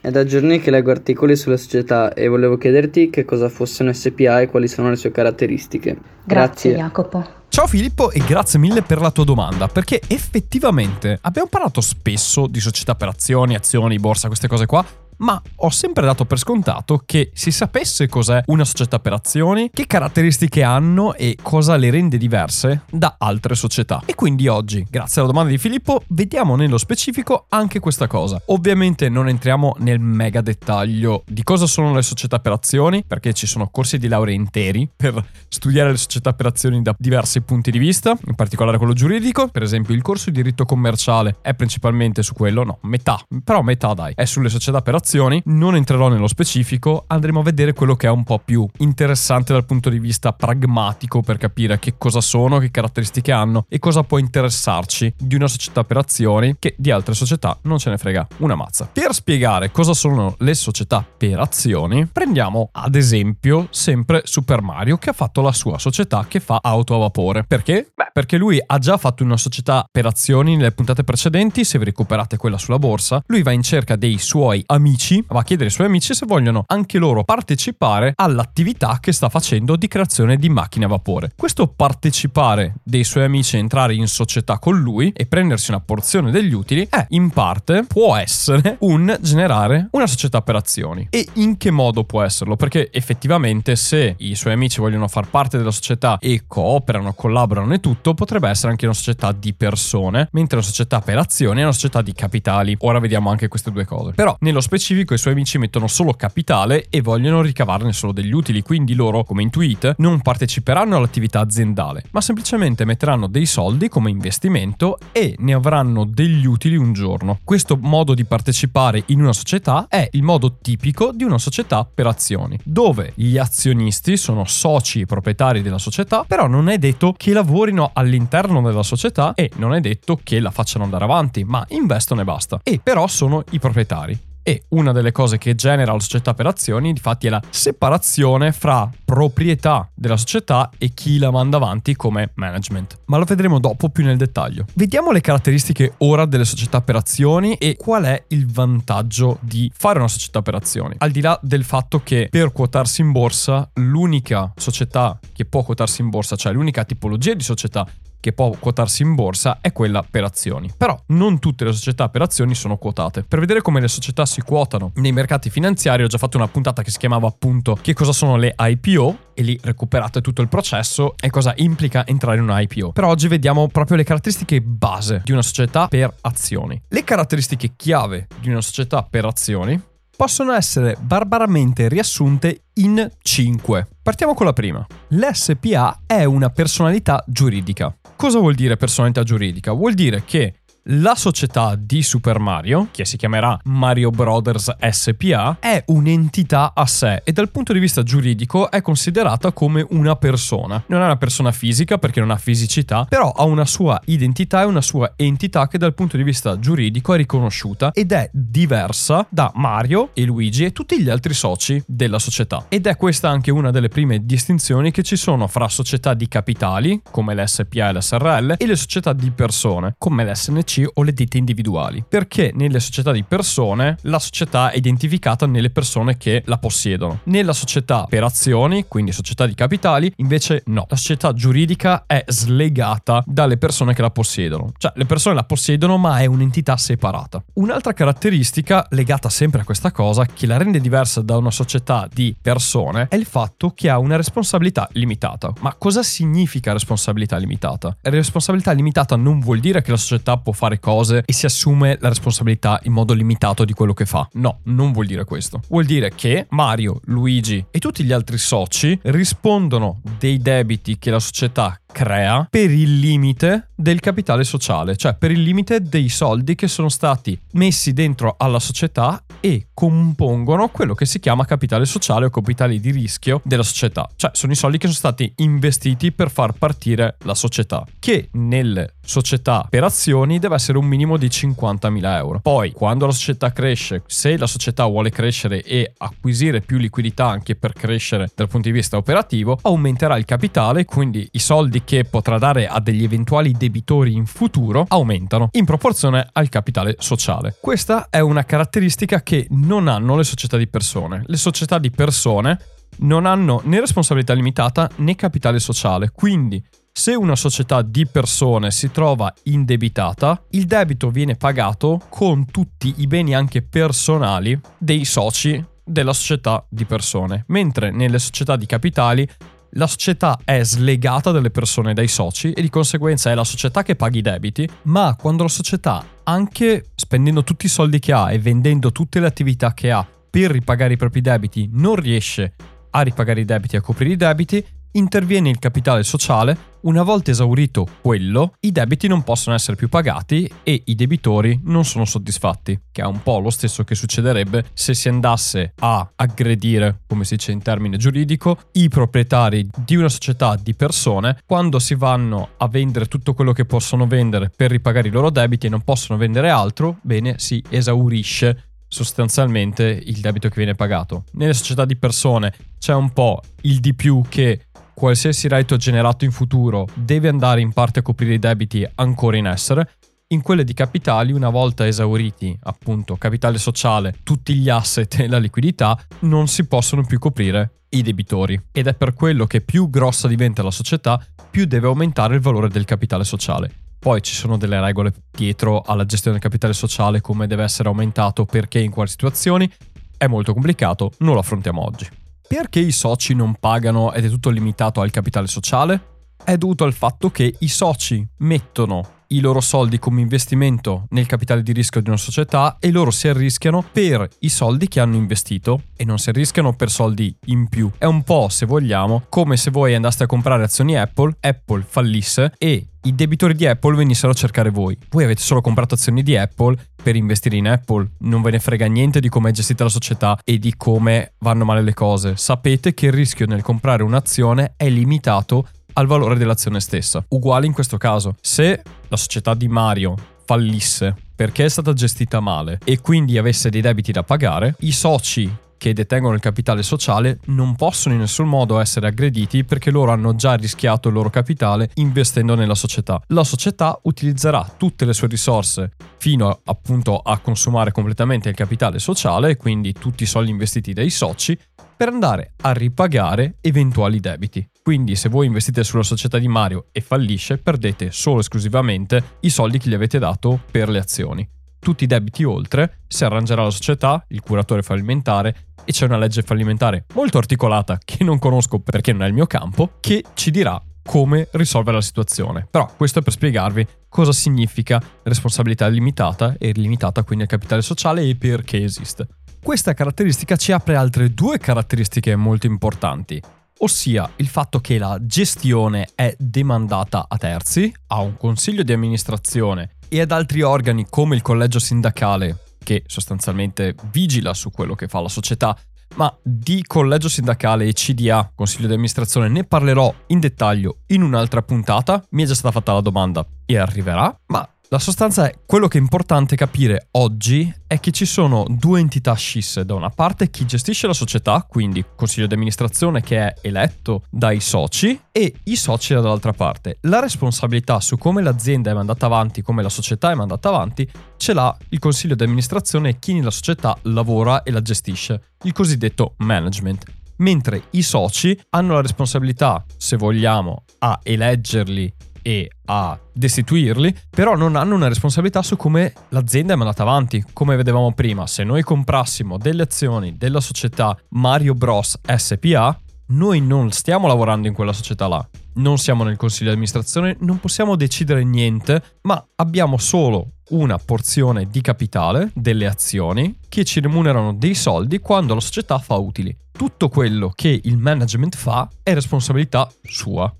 è da giorni che leggo articoli sulla società e volevo chiederti che cosa fosse un SPA e quali sono le sue caratteristiche. Grazie, Jacopo. Ciao Filippo e grazie mille per la tua domanda, perché effettivamente abbiamo parlato spesso di società per azioni, azioni, borsa, queste cose qua, ma ho sempre dato per scontato che si sapesse cos'è una società per azioni, che caratteristiche hanno e cosa le rende diverse da altre società. E quindi oggi, grazie alla domanda di Filippo, vediamo nello specifico anche questa cosa. Ovviamente non entriamo nel mega dettaglio di cosa sono le società per azioni, perché ci sono corsi di laurea interi per studiare le società per azioni da diversi punti di vista, in particolare quello giuridico. Per esempio, il corso di diritto commerciale è principalmente su quello, no, metà, però metà dai, è sulle società per azioni azioni, non entrerò nello specifico, andremo a vedere quello che è un po' più interessante dal punto di vista pragmatico per capire che cosa sono, che caratteristiche hanno e cosa può interessarci di una società per azioni che di altre società non ce ne frega una mazza. Per spiegare cosa sono le società per azioni, prendiamo ad esempio sempre Super Mario che ha fatto la sua società che fa auto a vapore. Perché? Beh, perché lui ha già fatto una società per azioni nelle puntate precedenti, se vi recuperate quella sulla borsa, lui va in cerca dei suoi amici amici, va a chiedere ai suoi amici se vogliono anche loro partecipare all'attività che sta facendo di creazione di macchine a vapore. Questo partecipare dei suoi amici entrare in società con lui e prendersi una porzione degli utili è in parte può essere un generare una società per azioni. E in che modo può esserlo? Perché effettivamente se i suoi amici vogliono far parte della società e cooperano, collaborano e tutto, potrebbe essere anche una società di persone, mentre una società per azioni è una società di capitali. Ora vediamo anche queste due cose. Però nello specifico specifico i suoi amici mettono solo capitale e vogliono ricavarne solo degli utili, quindi loro, come intuit, non parteciperanno all'attività aziendale, ma semplicemente metteranno dei soldi come investimento e ne avranno degli utili un giorno. Questo modo di partecipare in una società è il modo tipico di una società per azioni, dove gli azionisti sono soci e proprietari della società, però non è detto che lavorino all'interno della società e non è detto che la facciano andare avanti, ma investono e basta. E però sono i proprietari. E una delle cose che genera la società per azioni, infatti, è la separazione fra proprietà della società e chi la manda avanti come management. Ma lo vedremo dopo più nel dettaglio. Vediamo le caratteristiche ora delle società per azioni e qual è il vantaggio di fare una società per azioni. Al di là del fatto che per quotarsi in borsa, l'unica società che può quotarsi in borsa, cioè l'unica tipologia di società che può quotarsi in borsa è quella per azioni. Però non tutte le società per azioni sono quotate. Per vedere come le società si quotano nei mercati finanziari ho già fatto una puntata che si chiamava appunto che cosa sono le IPO e lì recuperate tutto il processo e cosa implica entrare in una IPO. Per oggi vediamo proprio le caratteristiche base di una società per azioni. Le caratteristiche chiave di una società per azioni possono essere barbaramente riassunte in 5. Partiamo con la prima. L'SPA è una personalità giuridica. Cosa vuol dire personalità giuridica? Vuol dire che la società di Super Mario, che si chiamerà Mario Brothers SPA, è un'entità a sé e dal punto di vista giuridico è considerata come una persona. Non è una persona fisica perché non ha fisicità, però ha una sua identità e una sua entità che dal punto di vista giuridico è riconosciuta ed è diversa da Mario e Luigi e tutti gli altri soci della società. Ed è questa anche una delle prime distinzioni che ci sono fra società di capitali, come l'SPA e l'SRL, e le società di persone, come l'SNC o le ditte individuali, perché nelle società di persone la società è identificata nelle persone che la possiedono. Nella società per azioni, quindi società di capitali, invece no, la società giuridica è slegata dalle persone che la possiedono, cioè le persone la possiedono ma è un'entità separata. Un'altra caratteristica legata sempre a questa cosa che la rende diversa da una società di persone è il fatto che ha una responsabilità limitata. Ma cosa significa responsabilità limitata? Responsabilità limitata non vuol dire che la società può fare cose e si assume la responsabilità in modo limitato di quello che fa. No, non vuol dire questo. Vuol dire che Mario, Luigi e tutti gli altri soci rispondono dei debiti che la società crea per il limite del capitale sociale, cioè per il limite dei soldi che sono stati messi dentro alla società e compongono quello che si chiama capitale sociale o capitale di rischio della società, cioè sono i soldi che sono stati investiti per far partire la società, che nelle società per azioni deve essere un minimo di 50.000 euro. Poi, quando la società cresce, se la società vuole crescere e acquisire più liquidità anche per crescere dal punto di vista operativo, aumenterà il capitale, quindi i soldi che potrà dare a degli eventuali debitori in futuro aumentano in proporzione al capitale sociale. Questa è una caratteristica che non hanno le società di persone. Le società di persone non hanno né responsabilità limitata né capitale sociale, quindi se una società di persone si trova indebitata, il debito viene pagato con tutti i beni anche personali dei soci della società di persone, mentre nelle società di capitali la società è slegata dalle persone dai soci e di conseguenza è la società che paga i debiti, ma quando la società, anche spendendo tutti i soldi che ha e vendendo tutte le attività che ha per ripagare i propri debiti, non riesce a ripagare i debiti e a coprire i debiti, interviene il capitale sociale, una volta esaurito quello, i debiti non possono essere più pagati e i debitori non sono soddisfatti, che è un po' lo stesso che succederebbe se si andasse a aggredire, come si dice in termine giuridico, i proprietari di una società di persone. Quando si vanno a vendere tutto quello che possono vendere per ripagare i loro debiti e non possono vendere altro, bene, si esaurisce sostanzialmente il debito che viene pagato. Nelle società di persone c'è un po' il di più che qualsiasi reddito generato in futuro deve andare in parte a coprire i debiti ancora in essere. In quelle di capitali, una volta esauriti appunto capitale sociale, tutti gli asset e la liquidità, non si possono più coprire i debitori. Ed è per quello che più grossa diventa la società, più deve aumentare il valore del capitale sociale. Poi ci sono delle regole dietro alla gestione del capitale sociale, come deve essere aumentato, perché in quali situazioni. È molto complicato, non lo affrontiamo oggi. Perché i soci non pagano ed è tutto limitato al capitale sociale? È dovuto al fatto che i soci mettono i loro soldi come investimento nel capitale di rischio di una società e loro si arrischiano per i soldi che hanno investito e non si arrischiano per soldi in più. È un po', se vogliamo, come se voi andaste a comprare azioni Apple, Apple fallisse e i debitori di Apple venissero a cercare voi. Voi avete solo comprato azioni di Apple per investire in Apple, non ve ne frega niente di come è gestita la società e di come vanno male le cose. Sapete che il rischio nel comprare un'azione è limitato al valore dell'azione stessa. Uguale in questo caso, se la società di Mario fallisse perché è stata gestita male e quindi avesse dei debiti da pagare, i soci che detengono il capitale sociale non possono in nessun modo essere aggrediti perché loro hanno già rischiato il loro capitale investendo nella società. La società utilizzerà tutte le sue risorse fino appunto a consumare completamente il capitale sociale, quindi tutti i soldi investiti dai soci, per andare a ripagare eventuali debiti. Quindi se voi investite sulla società di Mario e fallisce, perdete solo e esclusivamente i soldi che gli avete dato per le azioni. Tutti i debiti oltre si arrangerà la società, il curatore fallimentare e c'è una legge fallimentare molto articolata che non conosco perché non è il mio campo, che ci dirà come risolvere la situazione. Però questo è per spiegarvi cosa significa responsabilità limitata e limitata quindi al capitale sociale e perché esiste. Questa caratteristica ci apre altre due caratteristiche molto importanti, ossia il fatto che la gestione è demandata a terzi, a un consiglio di amministrazione e ad altri organi come il collegio sindacale, che sostanzialmente vigila su quello che fa la società, ma di collegio sindacale e CDA, consiglio di amministrazione, ne parlerò in dettaglio in un'altra puntata. Mi è già stata fatta la domanda e arriverà, ma la sostanza è quello che è importante capire oggi è che ci sono due entità scisse. Da una parte chi gestisce la società, quindi consiglio di amministrazione che è eletto dai soci, e i soci dall'altra parte. La responsabilità su come l'azienda è mandata avanti, come la società è mandata avanti, ce l'ha il consiglio di amministrazione e chi nella società lavora e la gestisce, il cosiddetto management mentre i soci hanno la responsabilità, se vogliamo, a eleggerli e a destituirli, però non hanno una responsabilità su come l'azienda è mandata avanti. Come vedevamo prima, se noi comprassimo delle azioni della società Mario Bros SPA, noi non stiamo lavorando in quella società là. Non siamo nel consiglio di amministrazione, non possiamo decidere niente, ma abbiamo solo una porzione di capitale, delle azioni, che ci remunerano dei soldi quando la società fa utili. Tutto quello che il management fa è responsabilità sua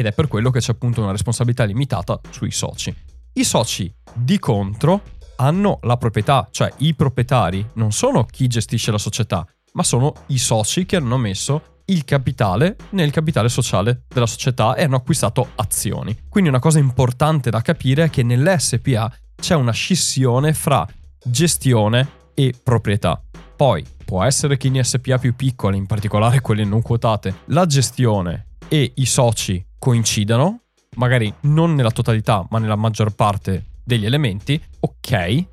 ed è per quello che c'è appunto una responsabilità limitata sui soci. I soci di contro hanno la proprietà, cioè i proprietari non sono chi gestisce la società, ma sono i soci che hanno messo il capitale nel capitale sociale della società e hanno acquistato azioni. Quindi una cosa importante da capire è che nell'SPA c'è una scissione fra gestione e proprietà. Poi può essere che in SPA più piccole, in particolare quelle non quotate, la gestione e i soci coincidano, magari non nella totalità, ma nella maggior parte degli elementi, ok,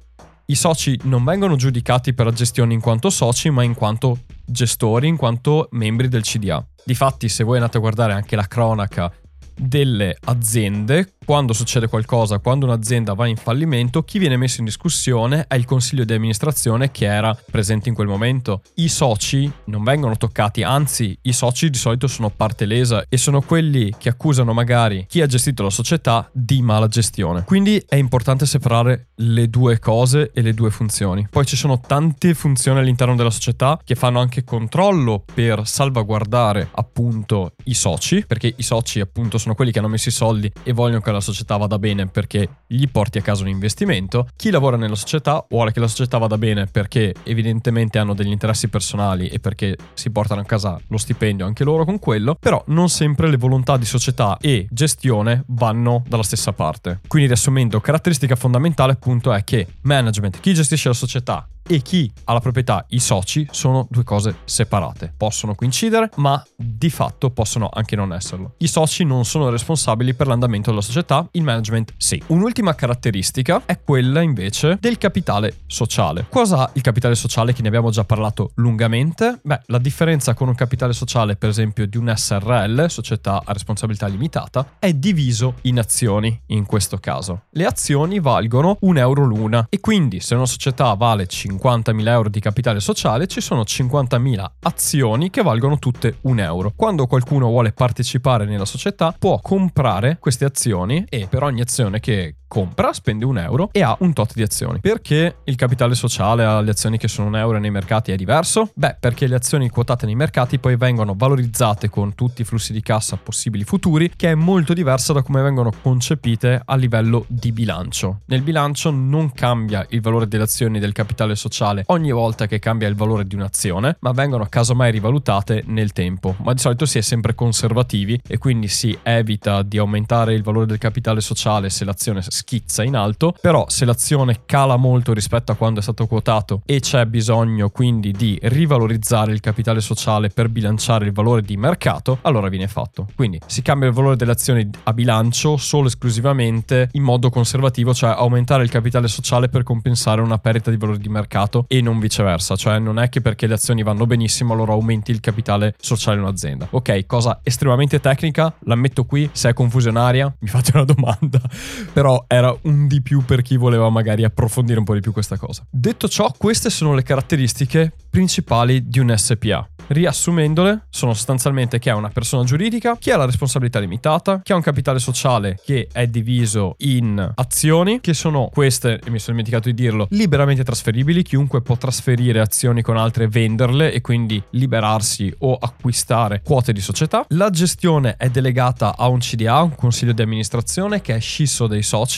i soci non vengono giudicati per la gestione in quanto soci, ma in quanto gestori, in quanto membri del CDA. Difatti, se voi andate a guardare anche la cronaca delle aziende, quando succede qualcosa, quando un'azienda va in fallimento, chi viene messo in discussione è il consiglio di amministrazione che era presente in quel momento. I soci non vengono toccati, anzi i soci di solito sono parte lesa e sono quelli che accusano magari chi ha gestito la società di mala gestione. Quindi è importante separare le due cose e le due funzioni. Poi ci sono tante funzioni all'interno della società che fanno anche controllo per salvaguardare appunto i soci, perché i soci appunto sono quelli che hanno messo i soldi e vogliono che la società vada bene perché gli porti a casa un investimento. Chi lavora nella società vuole che la società vada bene perché evidentemente hanno degli interessi personali e perché si portano a casa lo stipendio anche loro con quello, però non sempre le volontà di società e gestione vanno dalla stessa parte. Quindi riassumendo, caratteristica fondamentale appunto è che management, chi gestisce la società e chi ha la proprietà, i soci, sono due cose separate. Possono coincidere, ma di fatto possono anche non esserlo. I soci non sono responsabili per l'andamento della società, il management sì. Un'ultima caratteristica è quella invece del capitale sociale. Cosa ha il capitale sociale che ne abbiamo già parlato lungamente? Beh, la differenza con un capitale sociale, per esempio, di un SRL, società a responsabilità limitata, è diviso in azioni in questo caso. Le azioni valgono un euro l'una e quindi se una società vale 50 50.000 euro di capitale sociale, ci sono 50.000 azioni che valgono tutte un euro. Quando qualcuno vuole partecipare nella società, può comprare queste azioni e per ogni azione che compra, spende un euro e ha un tot di azioni. Perché il capitale sociale alle azioni che sono un euro nei mercati è diverso? Beh, perché le azioni quotate nei mercati poi vengono valorizzate con tutti i flussi di cassa possibili futuri, che è molto diversa da come vengono concepite a livello di bilancio. Nel bilancio non cambia il valore delle azioni del capitale sociale ogni volta che cambia il valore di un'azione, ma vengono casomai rivalutate nel tempo. Ma di solito si è sempre conservativi e quindi si evita di aumentare il valore del capitale sociale se l'azione schizza in alto, però se l'azione cala molto rispetto a quando è stato quotato e c'è bisogno quindi di rivalorizzare il capitale sociale per bilanciare il valore di mercato, allora viene fatto. Quindi si cambia il valore delle azioni a bilancio solo esclusivamente in modo conservativo, cioè aumentare il capitale sociale per compensare una perdita di valore di mercato e non viceversa, cioè non è che perché le azioni vanno benissimo allora aumenti il capitale sociale in un'azienda. Ok, cosa estremamente tecnica, la metto qui, se è confusionaria mi fate una domanda, però era un di più per chi voleva magari approfondire un po' di più questa cosa. Detto ciò, queste sono le caratteristiche principali di un SPA. Riassumendole, sono sostanzialmente che è una persona giuridica, che ha la responsabilità limitata, che ha un capitale sociale che è diviso in azioni, che sono queste, e mi sono dimenticato di dirlo, liberamente trasferibili, chiunque può trasferire azioni con altre e venderle e quindi liberarsi o acquistare quote di società. La gestione è delegata a un CDA, un consiglio di amministrazione che è scisso dei soci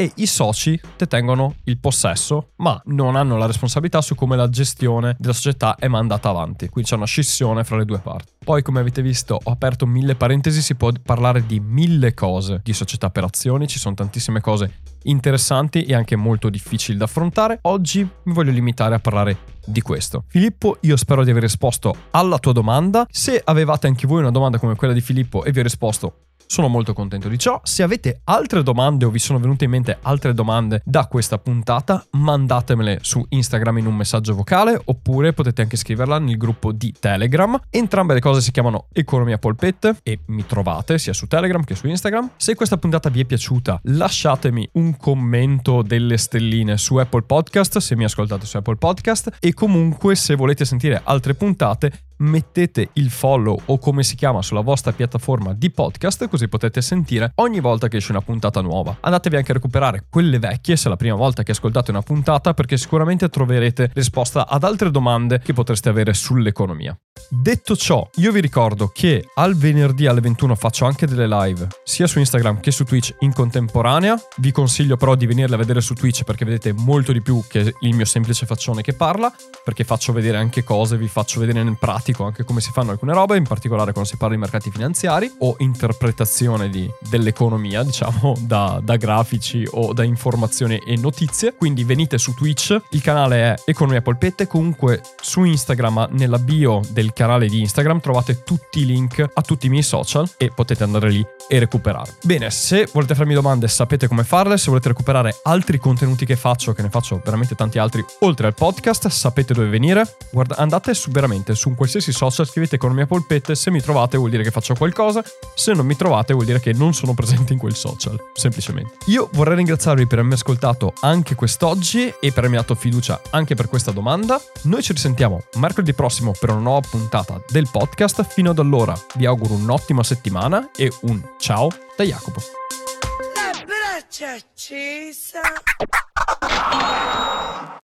e i soci detengono il possesso, ma non hanno la responsabilità su come la gestione della società è mandata avanti. Quindi c'è una scissione fra le due parti. Poi, come avete visto, ho aperto mille parentesi, si può parlare di mille cose di società per azioni, ci sono tantissime cose interessanti e anche molto difficili da affrontare. Oggi mi voglio limitare a parlare di questo. Filippo, io spero di aver risposto alla tua domanda. Se avevate anche voi una domanda come quella di Filippo e vi ho risposto, sono molto contento di ciò. Se avete altre domande o vi sono venute in mente altre domande da questa puntata, mandatemele su Instagram in un messaggio vocale oppure potete anche scriverla nel gruppo di Telegram. Entrambe le cose si chiamano Economia Polpette e mi trovate sia su Telegram che su Instagram. Se questa puntata vi è piaciuta, lasciatemi un commento delle stelline su Apple Podcast se mi ascoltate su Apple Podcast e comunque se volete sentire altre puntate mettete il follow o come si chiama sulla vostra piattaforma di podcast così potete sentire ogni volta che esce una puntata nuova. Andatevi anche a recuperare quelle vecchie se è la prima volta che ascoltate una puntata perché sicuramente troverete risposta ad altre domande che potreste avere sull'economia. Detto ciò, io vi ricordo che al venerdì alle 21 faccio anche delle live sia su Instagram che su Twitch in contemporanea. Vi consiglio però di venirle a vedere su Twitch perché vedete molto di più che il mio semplice faccione che parla, perché faccio vedere anche cose, vi faccio vedere nel pratico anche come si fanno alcune robe, in particolare quando si parla di mercati finanziari o interpretazione di, dell'economia, diciamo, da, da grafici o da informazioni e notizie. Quindi venite su Twitch, il canale è Economia Polpette, comunque su Instagram nella bio del canale di Instagram trovate tutti i link a tutti i miei social e potete andare lì e recuperare. Bene, se volete farmi domande sapete come farle, se volete recuperare altri contenuti che faccio, che ne faccio veramente tanti altri oltre al podcast, sapete dove venire. Guarda, andate su veramente su un qualsiasi social, scrivete economia polpette, se mi trovate vuol dire che faccio qualcosa, se non mi trovate vuol dire che non sono presente in quel social, semplicemente. Io vorrei ringraziarvi per avermi ascoltato anche quest'oggi e per avermi dato fiducia anche per questa domanda. Noi ci risentiamo mercoledì prossimo per una nuova puntata del podcast. Fino ad allora vi auguro un'ottima settimana e un ciao da Jacopo. La.